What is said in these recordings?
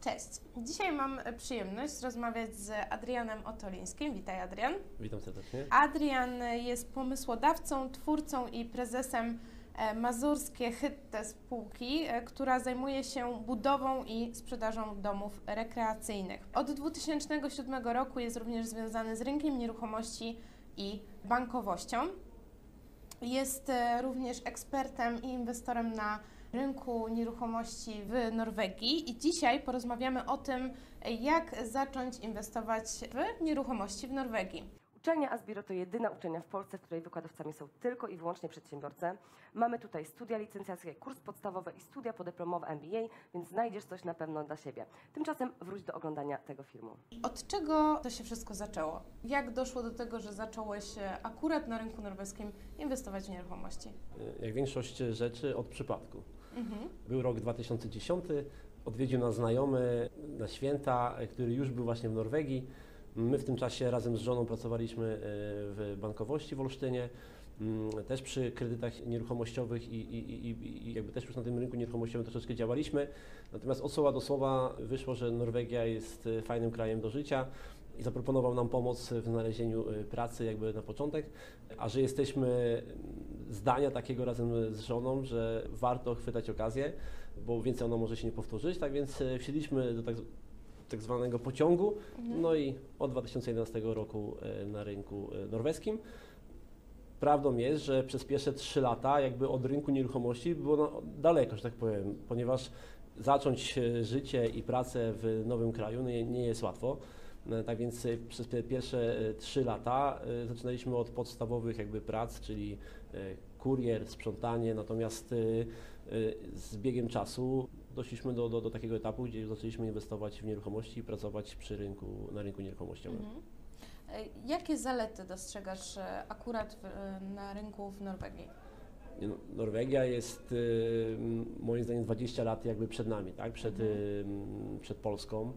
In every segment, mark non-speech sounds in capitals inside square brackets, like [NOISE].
Cześć. Dzisiaj mam przyjemność rozmawiać z Adrianem Otolińskim. Witaj, Adrian. Witam serdecznie. Adrian jest pomysłodawcą, twórcą i prezesem e, Mazurskie Hytte spółki, e, która zajmuje się budową i sprzedażą domów rekreacyjnych. Od 2007 roku jest również związany z rynkiem nieruchomości i bankowością. Jest e, również ekspertem i inwestorem na rynku nieruchomości w Norwegii i dzisiaj porozmawiamy o tym, jak zacząć inwestować w nieruchomości w Norwegii. Uczelnia Asbiro to jedyna uczelnia w Polsce, w której wykładowcami są tylko i wyłącznie przedsiębiorcy. Mamy tutaj studia licencjackie, kurs podstawowy i studia podyplomowe MBA, więc znajdziesz coś na pewno dla siebie. Tymczasem wróć do oglądania tego filmu. Od czego to się wszystko zaczęło? Jak doszło do tego, że zacząłeś e, akurat na rynku norweskim inwestować w nieruchomości? Jak większość rzeczy od przypadku. Był rok 2010, odwiedził nas znajomy na święta, który już był właśnie w Norwegii. My w tym czasie razem z żoną pracowaliśmy e, w bankowości w Olsztynie, mm, też przy kredytach nieruchomościowych i, i, i, i jakby też już na tym rynku nieruchomościowym troszeczkę działaliśmy. Natomiast od słowa do słowa wyszło, że Norwegia jest e, fajnym krajem do życia i zaproponował nam pomoc w znalezieniu e, pracy jakby na początek, a że jesteśmy zdania takiego razem z żoną, że warto chwytać okazję, bo więcej ona może się nie powtórzyć, tak więc wsiedliśmy do tak tak zwanego pociągu, no i od 2011 roku e, na rynku norweskim. Prawdą jest, że przez pierwsze 3 lata jakby od rynku nieruchomości było daleko, że tak powiem, ponieważ zacząć życie i pracę w nowym kraju nie, nie jest łatwo. Tak więc przez te pierwsze 3 lata zaczynaliśmy od podstawowych jakby prac, czyli kurier, sprzątanie, natomiast z biegiem czasu doszliśmy do, do, do takiego etapu, gdzie zaczęliśmy inwestować w nieruchomości i pracować przy rynku, na rynku nieruchomościowym. Mhm. E, Jakie zalety dostrzegasz e, akurat w, e, na rynku w Norwegii? No, Norwegia jest moim zdaniem 20 lat jakby przed nami, tak? przed, przed Polską.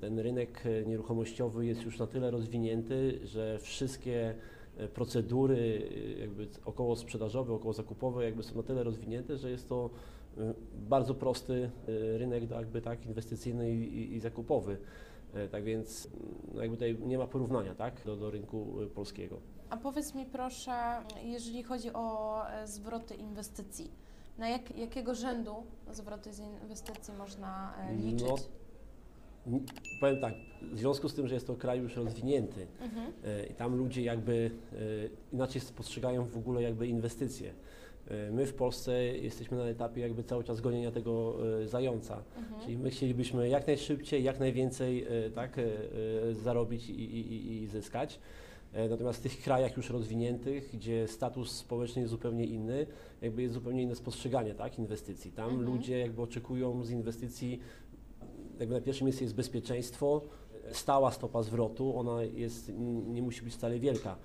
Ten rynek nieruchomościowy jest już na tyle rozwinięty, że wszystkie procedury jakby około sprzedażowe, około zakupowe jakby są na tyle rozwinięte, że jest to bardzo prosty rynek jakby tak inwestycyjny i, i zakupowy. Tak więc no jakby tutaj nie ma porównania tak, do, do rynku polskiego. A powiedz mi proszę, jeżeli chodzi o e, zwroty inwestycji, na jak, jakiego rzędu zwroty z inwestycji można e, liczyć? No, powiem tak, w związku z tym, że jest to kraj już rozwinięty mhm. E, i tam ludzie jakby inaczej postrzegają w ogóle jakby inwestycje. E, my w Polsce jesteśmy na etapie jakby cały czas gonienia tego e, zająca, mhm. czyli my chcielibyśmy jak najszybciej, jak najwięcej e, tak, zarobić i, i, i zyskać. Natomiast w tych krajach już rozwiniętych, gdzie status społeczny jest zupełnie inny, jakby jest zupełnie inne spostrzeganie tak, inwestycji. Tam mhm. ludzie jakby oczekują z inwestycji, jakby na pierwszym miejscu jest bezpieczeństwo, stała stopa zwrotu, ona jest, nie musi być wcale wielka.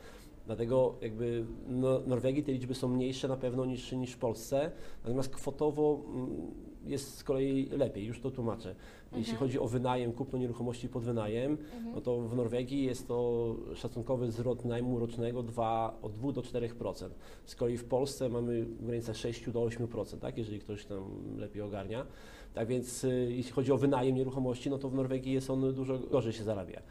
Dlatego jakby no, Norwegii te liczby są mniejsze na pewno niż, niż w Polsce, natomiast kwotowo jest z kolei lepiej, już to tłumaczę. Mhm. Jeśli chodzi o wynajem, kupno nieruchomości pod wynajem, mhm. no to w Norwegii jest to szacunkowy zwrot najmu rocznego 2, od 2 do 4%. Z kolei w Polsce mamy w granicach 6 do 8%, tak, jeżeli ktoś tam lepiej ogarnia. Tak więc y, jeśli chodzi o wynajem nieruchomości, no to w Norwegii jest on dużo gorzej się zarabia.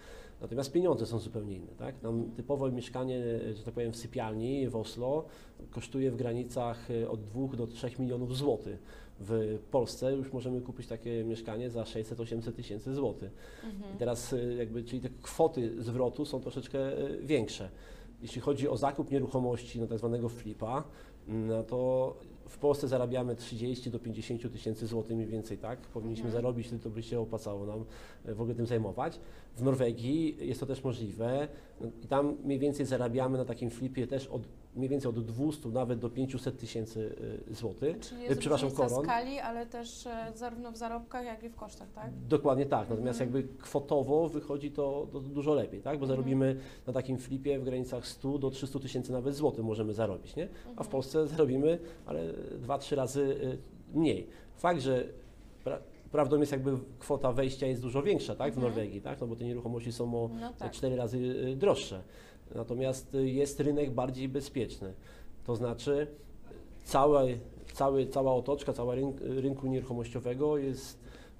Natomiast pieniądze są zupełnie inne. Tak? Tam typowo mieszkanie, że tak powiem, w sypialni w Oslo kosztuje w granicach e, od 2 do 3 milionów złotych. W Polsce już możemy kupić takie mieszkanie za 600-800 tysięcy złotych. Mhm. I teraz e, jakby, czyli te kwoty zwrotu są troszeczkę e, większe. Jeśli chodzi o zakup nieruchomości, no tak zwanego flipa, no to w Polsce zarabiamy 30 do 50 tysięcy złotych mniej więcej, tak? Powinniśmy mhm. zarobić, to by się opłacało nam e, w ogóle tym zajmować. W Norwegii jest to też możliwe no i tam mniej więcej zarabiamy na takim flipie też od mniej więcej od 200 nawet do 500 tysięcy e, złotych. Czyli jest Przepraszam, koron. skali, ale też e, zarówno w zarobkach, jak i w kosztach, tak? Dokładnie tak, natomiast mhm. jakby kwotowo wychodzi to, to, dużo lepiej, tak? Bo mhm. zarobimy na takim flipie w granicach 100 do 300 tysięcy nawet złotych możemy zarobić, nie? A w mhm. Polsce [LAUGHS] zarobimy, ale dwa, trzy razy y, mniej. Fakt, że pra, prawdą jest jakby kwota wejścia jest dużo większa tak, w. Norwegii, tak, no bo te nieruchomości są o no tak. cztery razy y, droższe. Natomiast y, jest rynek bardziej bezpieczny. To znaczy całe, cały, cała otoczka, cała rynku nieruchomościowego jest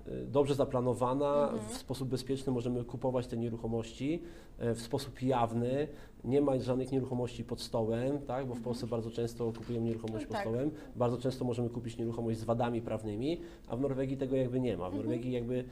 y, dobrze zaplanowana, w sposób bezpieczny możemy kupować te nieruchomości e, w sposób jawny, nie ma żadnych nieruchomości pod stołem, tak? bo w Polsce bardzo często kupujemy nieruchomość No pod tak. stołem, bardzo często możemy kupić nieruchomość z wadami prawnymi, a w Norwegii tego jakby nie ma. W Norwegii jakby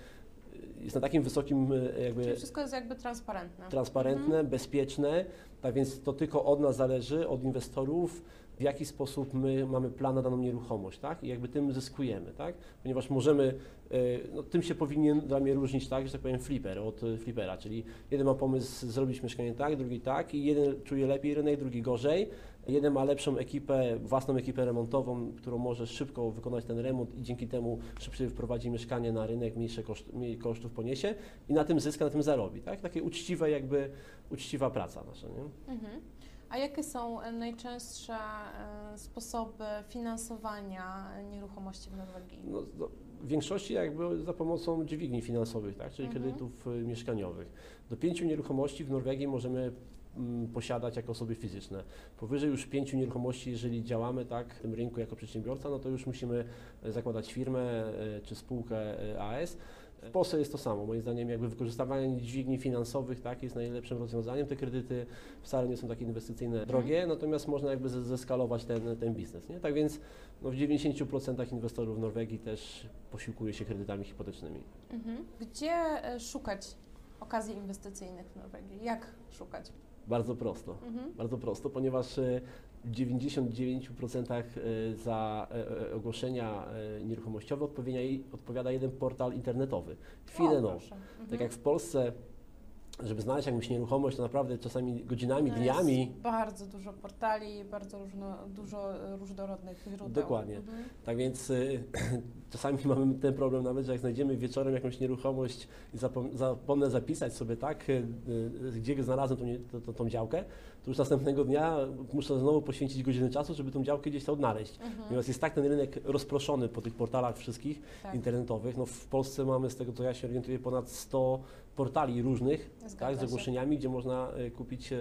jest na takim wysokim y, jakby Czyli wszystko jest jakby transparentne. transparentne, bezpieczne, tak więc to tylko od nas zależy, od inwestorów, w jaki sposób my mamy plan na daną nieruchomość, tak? I jakby tym zyskujemy, tak? Ponieważ możemy, e, no, tym się powinien dla mnie różnić, tak, że tak powiem, flipper od e, flipera, czyli jeden ma pomysł zrobić mieszkanie tak, drugi tak i jeden czuje lepiej rynek, drugi gorzej. Jeden ma lepszą ekipę, własną ekipę remontową, którą może szybko wykonać ten remont i dzięki temu szybciej wprowadzi mieszkanie na rynek, mniejsze koszt, mniej kosztów poniesie i na tym zyska, na tym zarobi, tak? Takie uczciwe jakby, uczciwa praca nasza, nie? Mhm. A jakie są e, najczęstsze e, sposoby finansowania e, nieruchomości w Norwegii? No, no, w większości jakby za pomocą dźwigni finansowych, tak? czyli Mhm. kredytów mieszkaniowych. Do pięciu nieruchomości w Norwegii możemy mm, posiadać jako osoby fizyczne. Powyżej już pięciu nieruchomości, jeżeli działamy tak w tym rynku jako przedsiębiorca, no to już musimy zakładać firmę czy spółkę AS. W Polsce jest to samo. Moim zdaniem jakby wykorzystywanie dźwigni finansowych tak, jest najlepszym rozwiązaniem. Te kredyty wcale nie są takie inwestycyjne drogie, natomiast można jakby ze- zeskalować ten, ten biznes. Nie? Tak więc no, w 90% inwestorów w Norwegii też posiłkuje się kredytami hipotecznymi. Mhm. Gdzie e, szukać okazji inwestycyjnych w Norwegii? Jak szukać? Bardzo prosto. Mhm. Bardzo prosto, ponieważ e, 99% e, za e, e, ogłoszenia nieruchomościowe odpowiada, odpowiada jeden portal internetowy. O, Fineno. proszę. Mhm. Tak jak w Polsce, żeby znaleźć jakąś nieruchomość, to naprawdę czasami godzinami, No dniami. Jest bardzo dużo portali, bardzo różno, dużo różnorodnych źródeł. Dokładnie. Mhm. Tak więc y, [CLEARS THROAT] czasami [LAUGHS] mamy ten problem nawet, że jak znajdziemy wieczorem jakąś nieruchomość i zapom- zapomnę zapisać sobie tak, y, y, gdzie znalazłem tą, to, to, tą działkę, to już następnego dnia muszę znowu poświęcić godzinę czasu, żeby tą działkę gdzieś tam odnaleźć. Mhm. Ponieważ jest tak ten rynek rozproszony po tych portalach wszystkich Tak. internetowych. No w Polsce mamy z tego co ja się orientuję ponad 100 portali różnych tak, z ogłoszeniami, gdzie można e, kupić e,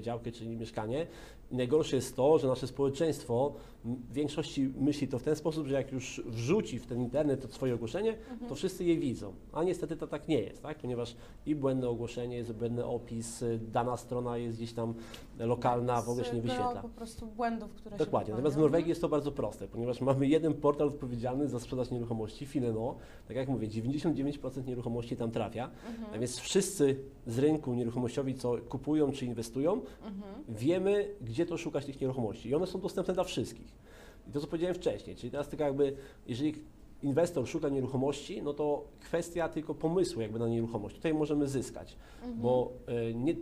działkę, czyli mieszkanie. I najgorsze jest to, że nasze społeczeństwo w większości myśli to w ten sposób, że jak już wrzuci w ten internet to swoje ogłoszenie, Mhm. to wszyscy je widzą. A niestety to tak nie jest, tak? ponieważ i błędne ogłoszenie, jest błędny opis, y, dana strona jest gdzieś tam lokalna, w ogóle się nie wyświetla. po prostu błędów, które Dokładnie. Natomiast w. Norwegii jest to bardzo proste, ponieważ mamy jeden portal odpowiedzialny za sprzedaż nieruchomości, Fineno. Tak jak mówię, 99% nieruchomości tam trafia. Mhm. Tak więc wszyscy z rynku nieruchomościowi, co kupują czy inwestują, Mhm. wiemy, gdzie to szukać tych nieruchomości. I one są dostępne dla wszystkich. I to, co powiedziałem wcześniej, czyli teraz tylko jakby, jeżeli inwestor szuka nieruchomości, no to kwestia tylko pomysłu jakby na nieruchomość. Tutaj możemy zyskać, Mhm. bo y, nie,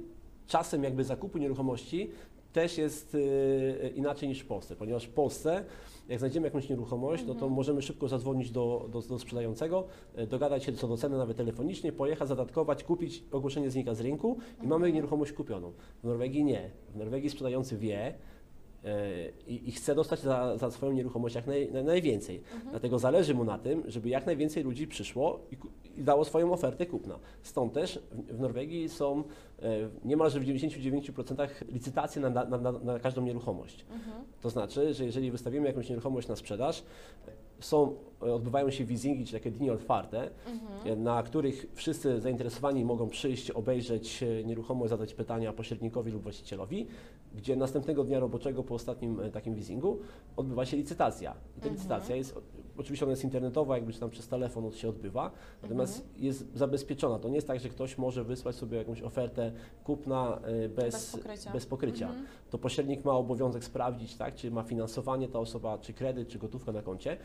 czasem jakby zakupu nieruchomości też jest y, inaczej niż w Polsce, ponieważ w Polsce jak znajdziemy jakąś nieruchomość, no to Mhm. możemy szybko zadzwonić do, do, do sprzedającego, y, dogadać się co do ceny nawet telefonicznie, pojechać, zadatkować, kupić, ogłoszenie znika z rynku i mamy Mhm. nieruchomość kupioną. W Norwegii nie. W Norwegii sprzedający wie, i, i chce dostać za, za swoją nieruchomość jak naj, na, najwięcej. Mhm. Dlatego zależy mu na tym, żeby jak najwięcej ludzi przyszło i, i dało swoją ofertę kupna. Stąd też w, w Norwegii są e, niemalże w 99% licytacje na, na, na, na każdą nieruchomość. Mhm. To znaczy, że jeżeli wystawimy jakąś nieruchomość na sprzedaż, są, odbywają się leasingi, czy takie dni otwarte, Mhm. na których wszyscy zainteresowani mogą przyjść, obejrzeć e, nieruchomość, zadać pytania pośrednikowi lub właścicielowi, gdzie następnego dnia roboczego po ostatnim e, takim leasingu odbywa się licytacja. I ta Mhm. licytacja jest, oczywiście ona jest internetowa, jakby czy tam przez telefon się odbywa, natomiast Mhm. jest zabezpieczona. To nie jest tak, że ktoś może wysłać sobie jakąś ofertę kupna e, bez, Bez pokrycia. bez pokrycia. Mhm. To pośrednik ma obowiązek sprawdzić, tak, czy ma finansowanie ta osoba, czy kredyt, czy gotówka na koncie.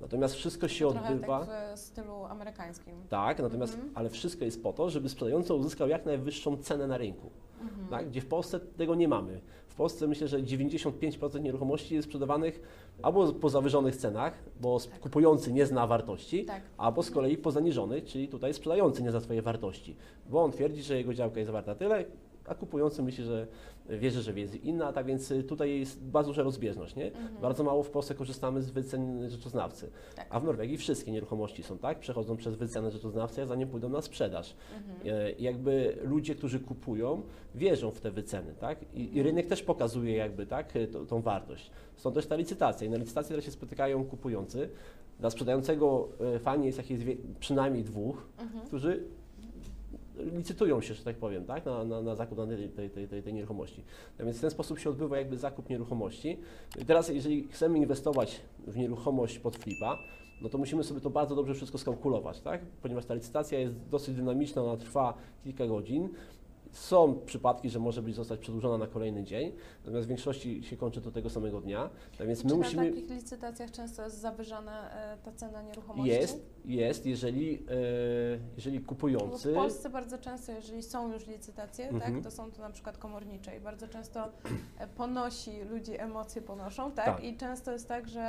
Natomiast wszystko się To trochę odbywa. tak w stylu amerykańskim. Tak, natomiast, Mhm. ale wszystko jest po to, żeby sprzedający uzyskał jak najwyższą cenę na rynku, Mhm. tak? gdzie w Polsce tego nie mamy. W Polsce myślę, że 95% nieruchomości jest sprzedawanych albo po zawyżonych cenach, bo Tak. kupujący nie zna wartości, Tak. albo z kolei po zaniżonych, czyli tutaj sprzedający nie zna swojej wartości, bo on twierdzi, że jego działka jest warta tyle, a kupujący myśli, że wierzy, że jest inna, tak więc tutaj jest bardzo duża rozbieżność. Nie? Mhm. Bardzo mało w Polsce korzystamy z wycen rzeczoznawcy, Tak. a w Norwegii wszystkie nieruchomości są tak, przechodzą przez wycenę rzeczoznawcy, a zanim pójdą na sprzedaż. Mhm. E, jakby ludzie, którzy kupują, wierzą w te wyceny, tak? I, i rynek też pokazuje jakby, tak, e, tą, tą wartość. Stąd też ta licytacja. I na licytacji teraz się spotykają kupujący, Dla sprzedającego e, fajnie jest, jak jest wie- przynajmniej dwóch, Mhm. którzy licytują się, że tak powiem, tak, na, na, na zakup danej tej, tej, tej, tej nieruchomości. A więc w ten sposób się odbywa jakby zakup nieruchomości. I teraz, jeżeli chcemy inwestować w nieruchomość pod flipa, no to musimy sobie to bardzo dobrze wszystko skalkulować, tak? Ponieważ ta licytacja jest dosyć dynamiczna, ona trwa kilka godzin. Są przypadki, że może być zostać przedłużona na kolejny dzień, natomiast w większości się kończy do tego samego dnia. Tak więc my Czy musimy. na takich licytacjach często jest zawyżana e, ta cena nieruchomości? Jest, jest, jeżeli, e, jeżeli Bo kupujący. w Polsce bardzo często, jeżeli są już licytacje, Mhm. tak, to są to na przykład komornicze i bardzo często e, ponosi, ludzi emocje ponoszą, tak? Tak. I często jest tak, że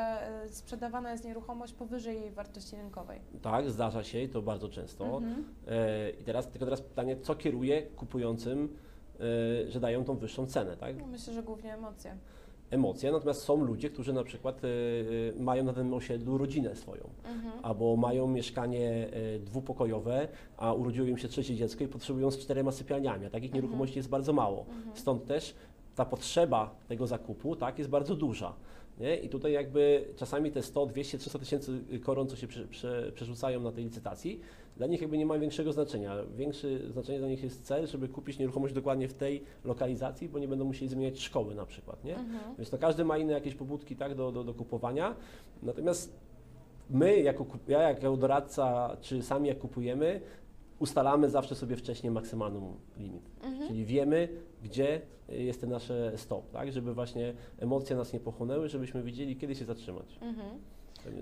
e, sprzedawana jest nieruchomość powyżej jej wartości rynkowej. Tak, zdarza się i to bardzo często. Mhm. E, I teraz tylko teraz pytanie, co kieruje kupującym, e, że dają tą wyższą cenę, tak? No, Myślę, że głównie emocje. Emocje, natomiast są ludzie, którzy na przykład e, e, mają na danym osiedlu rodzinę swoją, Mhm. albo mają mieszkanie dwupokojowe, a urodziło im się trzecie dziecko i potrzebują z czterema sypialniami, a takich Mhm. nieruchomości jest bardzo mało. Mhm. Stąd też ta potrzeba tego zakupu tak, jest bardzo duża. Nie? I tutaj jakby czasami te 100, 200, 300 tysięcy koron, co się prze, prze, przerzucają na tej licytacji, dla nich jakby nie ma większego znaczenia. Większe znaczenie dla nich jest cel, żeby kupić nieruchomość dokładnie w tej lokalizacji, bo nie będą musieli zmieniać szkoły na przykład. Nie? Mhm. Więc to każdy ma inne jakieś pobudki tak, do, do, do kupowania. Natomiast my, jako, ja jako doradca, czy sami jak kupujemy, ustalamy zawsze sobie wcześniej maksymalny limit. Mhm. Czyli wiemy, gdzie jest ten nasz stop, tak? żeby właśnie emocje nas nie pochłonęły, żebyśmy wiedzieli, kiedy się zatrzymać. Mhm.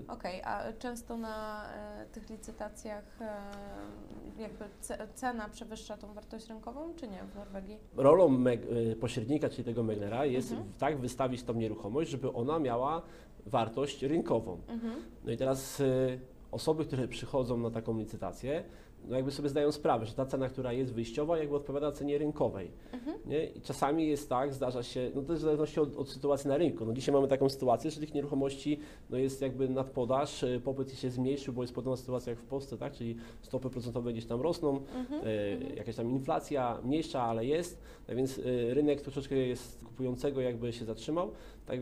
Okej, a często na e, tych licytacjach e, jakby ce, cena przewyższa tą wartość rynkową, czy nie w Norwegii? Rolą y, pośrednika, czyli tego meglera, jest Mhm. tak wystawić tą nieruchomość, żeby ona miała wartość rynkową. Mhm. No i teraz y, osoby, które przychodzą na taką licytację, no jakby sobie zdają sprawę, że ta cena, która jest wyjściowa, jakby odpowiada cenie rynkowej. Mhm. Nie? I czasami jest tak, zdarza się, no to jest w zależności od, od sytuacji na rynku. No dzisiaj mamy taką sytuację, że tych nieruchomości no jest jakby nadpodaż, y, popyt się zmniejszył, bo jest podobna sytuacja jak w Polsce, tak? czyli stopy procentowe gdzieś tam rosną, Mhm. e, jakaś tam inflacja mniejsza, ale jest, tak więc e, rynek troszeczkę jest kupującego jakby się zatrzymał, tak,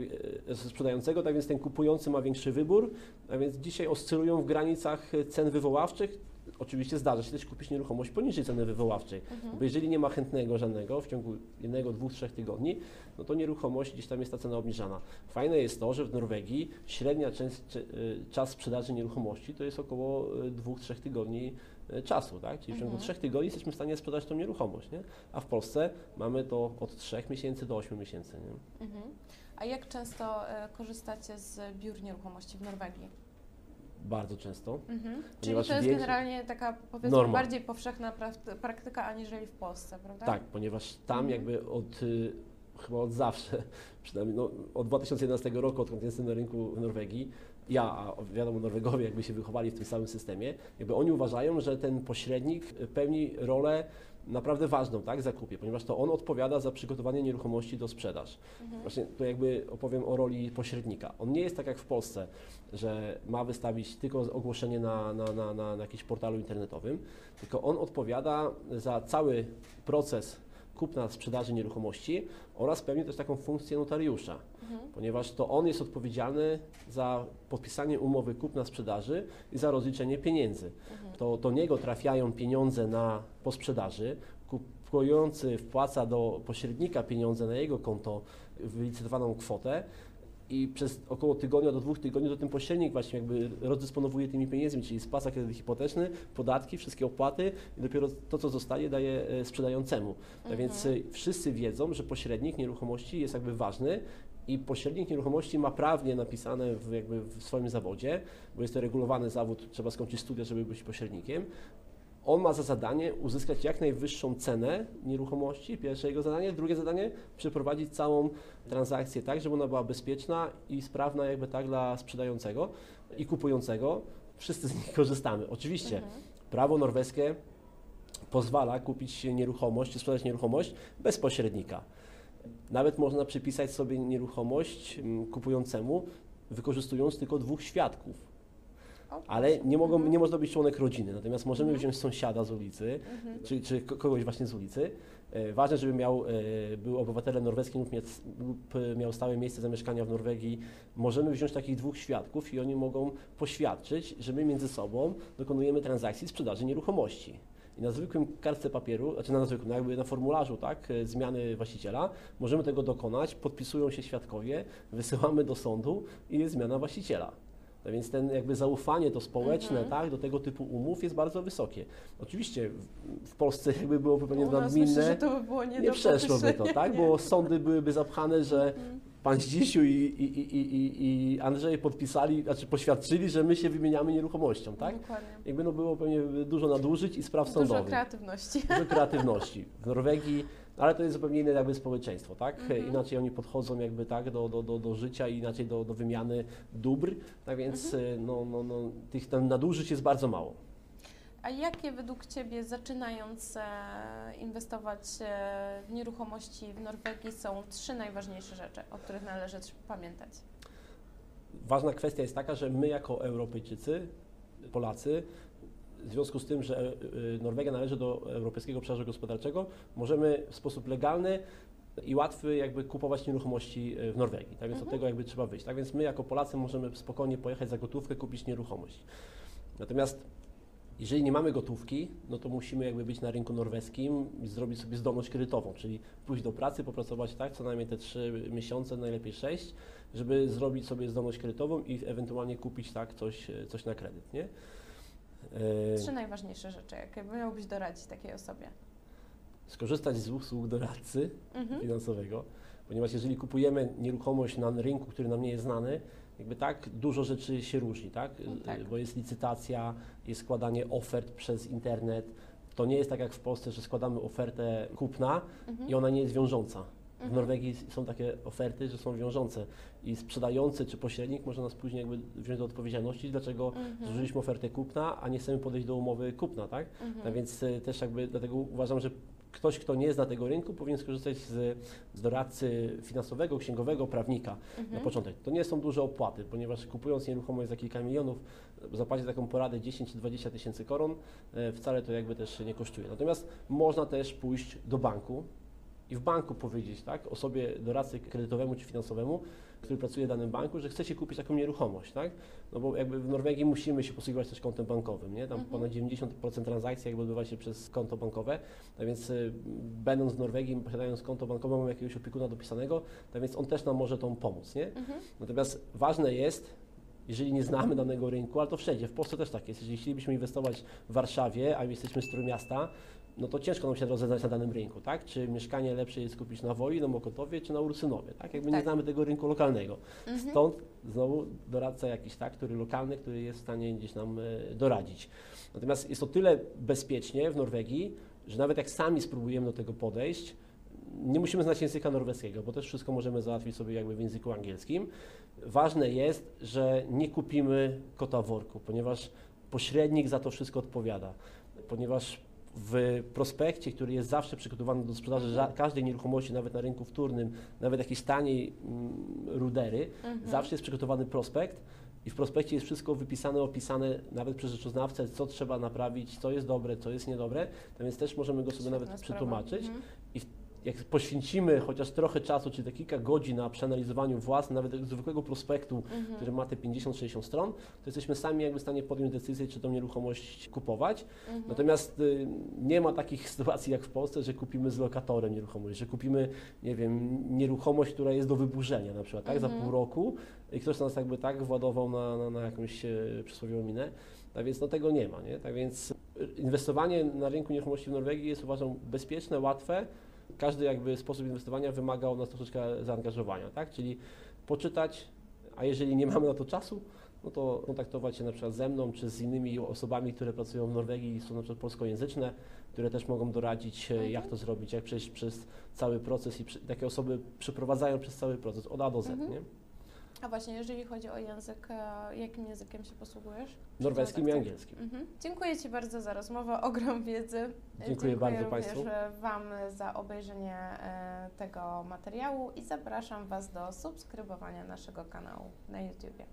sprzedającego, tak więc ten kupujący ma większy wybór, a więc dzisiaj oscylują w granicach cen wywoławczych. Oczywiście zdarza się też kupić nieruchomość poniżej ceny wywoławczej, Mhm. bo jeżeli nie ma chętnego żadnego w ciągu jednego, dwóch, trzech tygodni, no to nieruchomość gdzieś tam jest ta cena obniżana. Fajne jest to, że w Norwegii średnia czas, y, czas sprzedaży nieruchomości to jest około y, dwóch, trzech tygodni y, czasu, tak? Czyli w ciągu Mhm. trzech tygodni jesteśmy w stanie sprzedać tą nieruchomość, nie? A w Polsce mamy to od trzech miesięcy do ośmiu miesięcy, nie? Mhm. A jak często e, korzystacie z biur nieruchomości w Norwegii? Bardzo często. Mhm. Czyli to jest generalnie taka powiedzmy Norma. bardziej powszechna pra- praktyka aniżeli w Polsce, prawda? Tak, ponieważ tam Mhm. jakby od, y, chyba od zawsze, [LAUGHS] przynajmniej no, od 2011 roku, odkąd jestem na rynku w Norwegii, ja, a wiadomo Norwegowie jakby się wychowali w tym samym systemie, jakby oni uważają, że ten pośrednik pełni rolę naprawdę ważną tak, zakupie, ponieważ to on odpowiada za przygotowanie nieruchomości do sprzedaż. Mhm. Właśnie tu jakby opowiem o roli pośrednika. On nie jest tak jak w Polsce, że ma wystawić tylko ogłoszenie na, na, na, na, na jakimś portalu internetowym, tylko on odpowiada za cały proces kupna, sprzedaży nieruchomości oraz pełni też taką funkcję notariusza, Mhm. ponieważ to on jest odpowiedzialny za podpisanie umowy kupna, sprzedaży i za rozliczenie pieniędzy. Mhm. To do niego trafiają pieniądze na po sprzedaży, kupujący wpłaca do pośrednika pieniądze na jego konto wylicytowaną kwotę i przez około tygodnia do dwóch tygodni to ten pośrednik właśnie jakby rozdysponowuje tymi pieniędzmi, czyli spłaca kredyt hipoteczny, podatki, wszystkie opłaty i dopiero to, co zostaje, daje e, sprzedającemu. A więc e, wszyscy wiedzą, że pośrednik nieruchomości jest jakby ważny i pośrednik nieruchomości ma prawnie napisane w, jakby w swoim zawodzie, bo jest to regulowany zawód, trzeba skończyć studia, żeby być pośrednikiem. On ma za zadanie uzyskać jak najwyższą cenę nieruchomości, pierwsze jego zadanie. Drugie zadanie, przeprowadzić całą transakcję tak, żeby ona była bezpieczna i sprawna jakby tak dla sprzedającego i kupującego. Wszyscy z nich korzystamy. Oczywiście Mhm. prawo norweskie pozwala kupić nieruchomość czy sprzedać nieruchomość bez pośrednika. Nawet można przypisać sobie nieruchomość mm, kupującemu, wykorzystując tylko dwóch świadków. Ale nie, mogą, nie można być członek rodziny, natomiast możemy wziąć sąsiada z ulicy, czy, czy ko- kogoś właśnie z ulicy. E, Ważne, żeby miał, e, był obywatelem norweskim lub lub miał stałe miejsce zamieszkania w Norwegii. Możemy wziąć takich dwóch świadków i oni mogą poświadczyć, że my między sobą dokonujemy transakcji sprzedaży nieruchomości. I na zwykłym kartce papieru, znaczy na zwykłym, jakby na formularzu, tak, e, zmiany właściciela, możemy tego dokonać, podpisują się świadkowie, wysyłamy do sądu i jest zmiana właściciela. No więc ten jakby zaufanie to społeczne, Mhm. tak, do tego typu umów jest bardzo wysokie. Oczywiście w, Polsce jakby byłoby pewnie nadminne, to by było nie, przeszłoby to, tak, nie. bo sądy byłyby zapchane, że Mhm. pan Zdzisiu i, i, i, i, Andrzej podpisali, znaczy poświadczyli, że my się wymieniamy nieruchomością, tak? Dokładnie. Jakby no było pewnie dużo nadużyć i spraw Dużo sądowych kreatywności. dużo kreatywności. W Norwegii, ale to jest zupełnie inne jakby społeczeństwo, tak? Mhm. Inaczej oni podchodzą jakby tak do, do, do, do życia i inaczej do, do wymiany dóbr, tak więc Mhm. y, no, no, no, tych nadużyć jest bardzo mało. A jakie według Ciebie, zaczynając e, inwestować e, w nieruchomości w Norwegii, są trzy najważniejsze rzeczy, o których należy pamiętać? Ważna kwestia jest taka, że my jako Europejczycy, Polacy, w związku z tym, że y, Norwegia należy do Europejskiego Obszaru Gospodarczego, możemy w sposób legalny i łatwy jakby kupować nieruchomości y, w Norwegii. Tak więc od Mhm. tego jakby trzeba wyjść. Tak więc my jako Polacy możemy spokojnie pojechać za gotówkę, kupić nieruchomość. Natomiast jeżeli nie mamy gotówki, no to musimy jakby być na rynku norweskim i zrobić sobie zdolność kredytową, czyli pójść do pracy, popracować tak co najmniej te 3 miesiące, najlepiej 6, żeby zrobić sobie zdolność kredytową i ewentualnie kupić tak coś, e, coś na kredyt, nie? E, Trzy najważniejsze rzeczy, jakie miałbyś doradzić takiej osobie? skorzystać z usług doradcy Mhm. finansowego, ponieważ jeżeli kupujemy nieruchomość na rynku, który nam nie jest znany, jakby tak dużo rzeczy się różni, tak? No tak. Bo jest licytacja, jest składanie ofert przez internet. To nie jest tak jak w Polsce, że składamy ofertę kupna Mhm. i ona nie jest wiążąca. W. Norwegii są takie oferty, że są wiążące i sprzedający czy pośrednik może nas później jakby wziąć do odpowiedzialności, dlaczego Mhm. złożyliśmy ofertę kupna, a nie chcemy podejść do umowy kupna, tak? Mhm. A więc e, też jakby dlatego uważam, że ktoś, kto nie zna tego rynku, powinien skorzystać z, z doradcy finansowego, księgowego, prawnika na Mhm. początek. To nie są duże opłaty, ponieważ kupując nieruchomość za kilka milionów, zapłacić taką poradę 10 czy 20 tysięcy koron, e, wcale to jakby też nie kosztuje. Natomiast można też pójść do banku i w banku powiedzieć tak, osobie doradcy kredytowemu czy finansowemu, który pracuje w danym banku, że chcecie kupić taką nieruchomość, tak? No bo jakby w Norwegii musimy się posługiwać też kontem bankowym, nie? Tam Mhm. ponad 90% transakcji jakby odbywa się przez konto bankowe, tak więc y, będąc w Norwegii, posiadając konto bankowe, mamy jakiegoś opiekuna dopisanego, tak więc on też nam może tą pomóc, nie? Mhm. Natomiast ważne jest, jeżeli nie znamy danego rynku, ale to wszędzie, w Polsce też tak jest, jeżeli chcielibyśmy inwestować w Warszawie, a jesteśmy z Trójmiasta, no to ciężko nam się rozeznać na danym rynku, tak? Czy mieszkanie lepsze jest kupić na Woi, na Mokotowie, czy na Ursynowie, tak? Jakby nie Tak. znamy tego rynku lokalnego. Mhm. Stąd znowu doradca jakiś, tak, który lokalny, który jest w stanie gdzieś nam e, doradzić. Natomiast jest to tyle bezpiecznie w Norwegii, że nawet jak sami spróbujemy do tego podejść, nie musimy znać języka norweskiego, bo też wszystko możemy załatwić sobie jakby w języku angielskim. Ważne jest, że nie kupimy kota w worku, ponieważ pośrednik za to wszystko odpowiada. Ponieważ w prospekcie, który jest zawsze przygotowany do sprzedaży każdej nieruchomości, nawet na rynku wtórnym, nawet jakiejś taniej mm, rudery, Mhm. zawsze jest przygotowany prospekt i w prospekcie jest wszystko wypisane, opisane nawet przez rzeczoznawcę, co trzeba naprawić, co jest dobre, co jest niedobre, tak więc też możemy go sobie Świetna nawet sprawa. przetłumaczyć Mhm. Jak poświęcimy chociaż trochę czasu, czy te kilka godzin na przeanalizowaniu własnym, nawet zwykłego prospektu, Mhm. który ma te 50-60 stron, to jesteśmy sami jakby w stanie podjąć decyzję, czy tą nieruchomość kupować. Mhm. Natomiast y, nie ma takich [LAUGHS] sytuacji jak w Polsce, że kupimy z lokatorem nieruchomość, że kupimy, nie wiem, nieruchomość, która jest do wyburzenia na przykład, tak, za Mhm. pół roku i ktoś nas jakby tak władował na, na, na jakąś e, przysłowiową minę. Tak więc no, tego nie ma, nie? Tak więc y, inwestowanie na rynku nieruchomości w Norwegii jest uważam bezpieczne, łatwe. Każdy jakby sposób inwestowania wymaga od nas troszeczkę zaangażowania, tak? Czyli poczytać, a jeżeli nie mamy na to czasu, no to kontaktować się na przykład ze mną, czy z innymi osobami, które pracują w Norwegii i są na przykład polskojęzyczne, które też mogą doradzić, e, Mhm. jak to zrobić, jak przejść przez cały proces i przy, takie osoby przeprowadzają przez cały proces od A do Z, Mhm. nie? A właśnie, jeżeli chodzi o język, e, jakim językiem się posługujesz? Norweskim i angielskim. Mhm. Dziękuję Ci bardzo za rozmowę, [LAUGHS] ogrom wiedzy. Dziękuję bardzo również Państwu. Wam za obejrzenie e, tego materiału i zapraszam Was do subskrybowania naszego kanału na YouTubie.